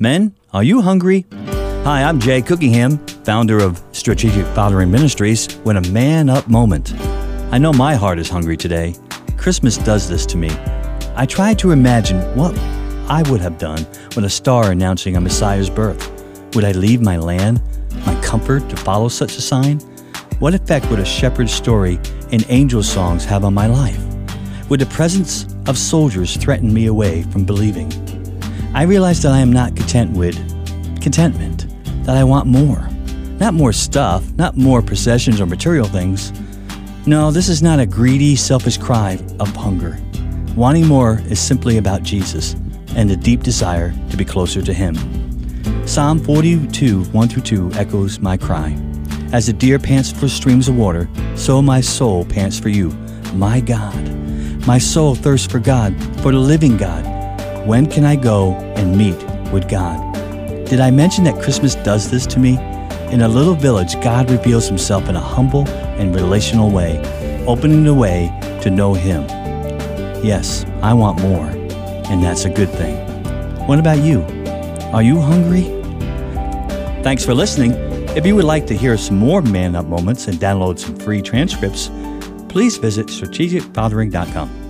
Men, are you hungry? Hi, I'm Jay Cookingham, founder of Strategic Fathering Ministries, when a man up moment. I know my heart is hungry today. Christmas does this to me. I try to imagine what I would have done with a star announcing a Messiah's birth. Would I leave my land, my comfort, to follow such a sign? What effect would a shepherd's story and angel songs have on my life? Would the presence of soldiers threaten me away from believing? I realize that I am not content with contentment, that I want more. Not more stuff, not more possessions or material things. No, this is not a greedy, selfish cry of hunger. Wanting more is simply about Jesus and the deep desire to be closer to Him. Psalm 42, 1 through 2 echoes my cry. As the deer pants for streams of water, so my soul pants for you, my God. My soul thirsts for God, for the living God. When can I go and meet with God? Did I mention that Christmas does this to me? In a little village, God reveals himself in a humble and relational way, opening the way to know Him. Yes, I want more, and that's a good thing. What about you? Are you hungry? Thanks for listening. If you would like to hear some more Man Up moments and download some free transcripts, please visit strategicfathering.com.